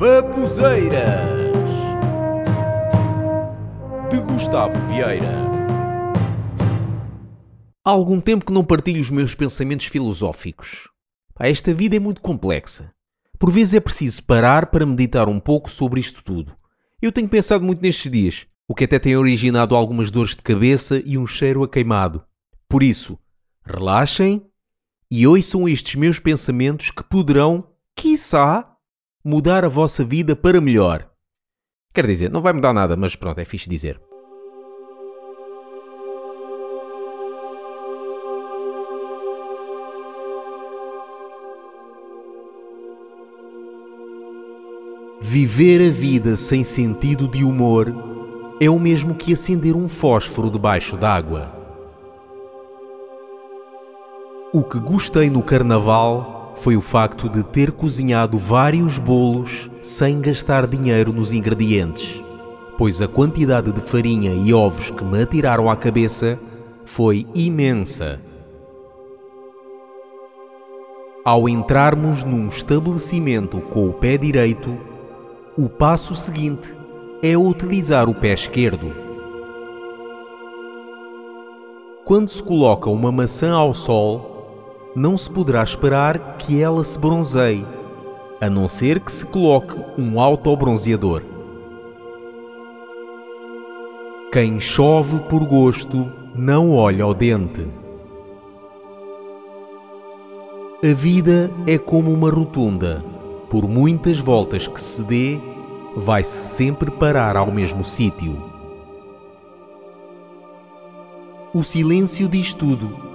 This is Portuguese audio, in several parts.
Babuzeiras de Gustavo Vieira. Há algum tempo que não partilho os meus pensamentos filosóficos. Esta vida é muito complexa. Por vezes é preciso parar para meditar um pouco sobre isto tudo. Eu tenho pensado muito nestes dias, o que até tem originado algumas dores de cabeça e um cheiro a queimado. Por isso, relaxem e ouçam estes meus pensamentos que poderão, quiçá, mudar a vossa vida para melhor. Quer dizer, não vai mudar nada, mas pronto, é fixe dizer. Viver a vida sem sentido de humor é o mesmo que acender um fósforo debaixo d'água. O que gostei no carnaval foi o facto de ter cozinhado vários bolos sem gastar dinheiro nos ingredientes, pois a quantidade de farinha e ovos que me atiraram à cabeça foi imensa. Ao entrarmos num estabelecimento com o pé direito, o passo seguinte é utilizar o pé esquerdo. Quando se coloca uma maçã ao sol, não se poderá esperar que ela se bronzeie, a não ser que se coloque um autobronzeador. Quem chove por gosto não olha ao dente. A vida é como uma rotunda. Por muitas voltas que se dê, vai-se sempre parar ao mesmo sítio. O silêncio diz tudo.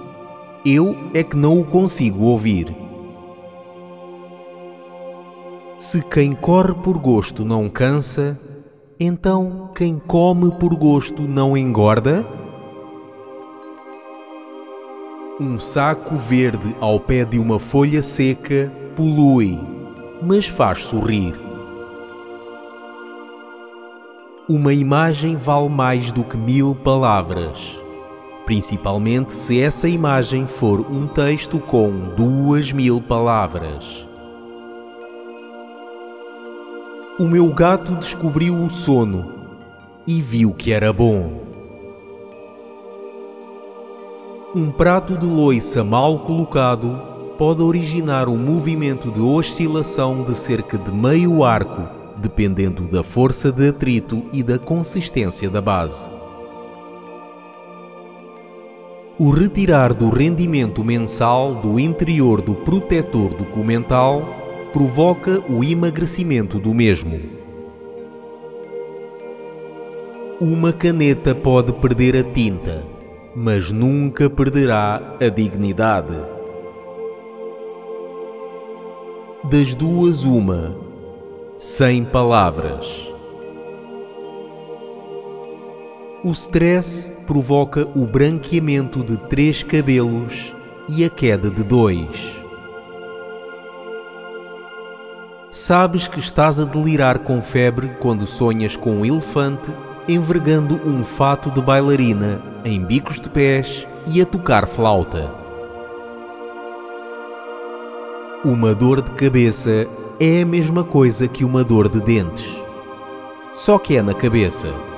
Eu é que não o consigo ouvir. Se quem corre por gosto não cansa, então quem come por gosto não engorda? Um saco verde ao pé de uma folha seca polui, mas faz sorrir. Uma imagem vale mais do que mil palavras, principalmente se essa imagem for um texto com duas mil palavras. O meu gato descobriu o sono e viu que era bom. Um prato de loiça mal colocado pode originar um movimento de oscilação de cerca de meio arco, dependendo da força de atrito e da consistência da base. O retirar do rendimento mensal do interior do protetor documental provoca o emagrecimento do mesmo. Uma caneta pode perder a tinta, mas nunca perderá a dignidade. Das duas, uma, sem palavras. O stress provoca o branqueamento de três cabelos e a queda de dois. Sabes que estás a delirar com febre quando sonhas com um elefante envergando um fato de bailarina em bicos de pés e a tocar flauta. Uma dor de cabeça é a mesma coisa que uma dor de dentes, só que é na cabeça.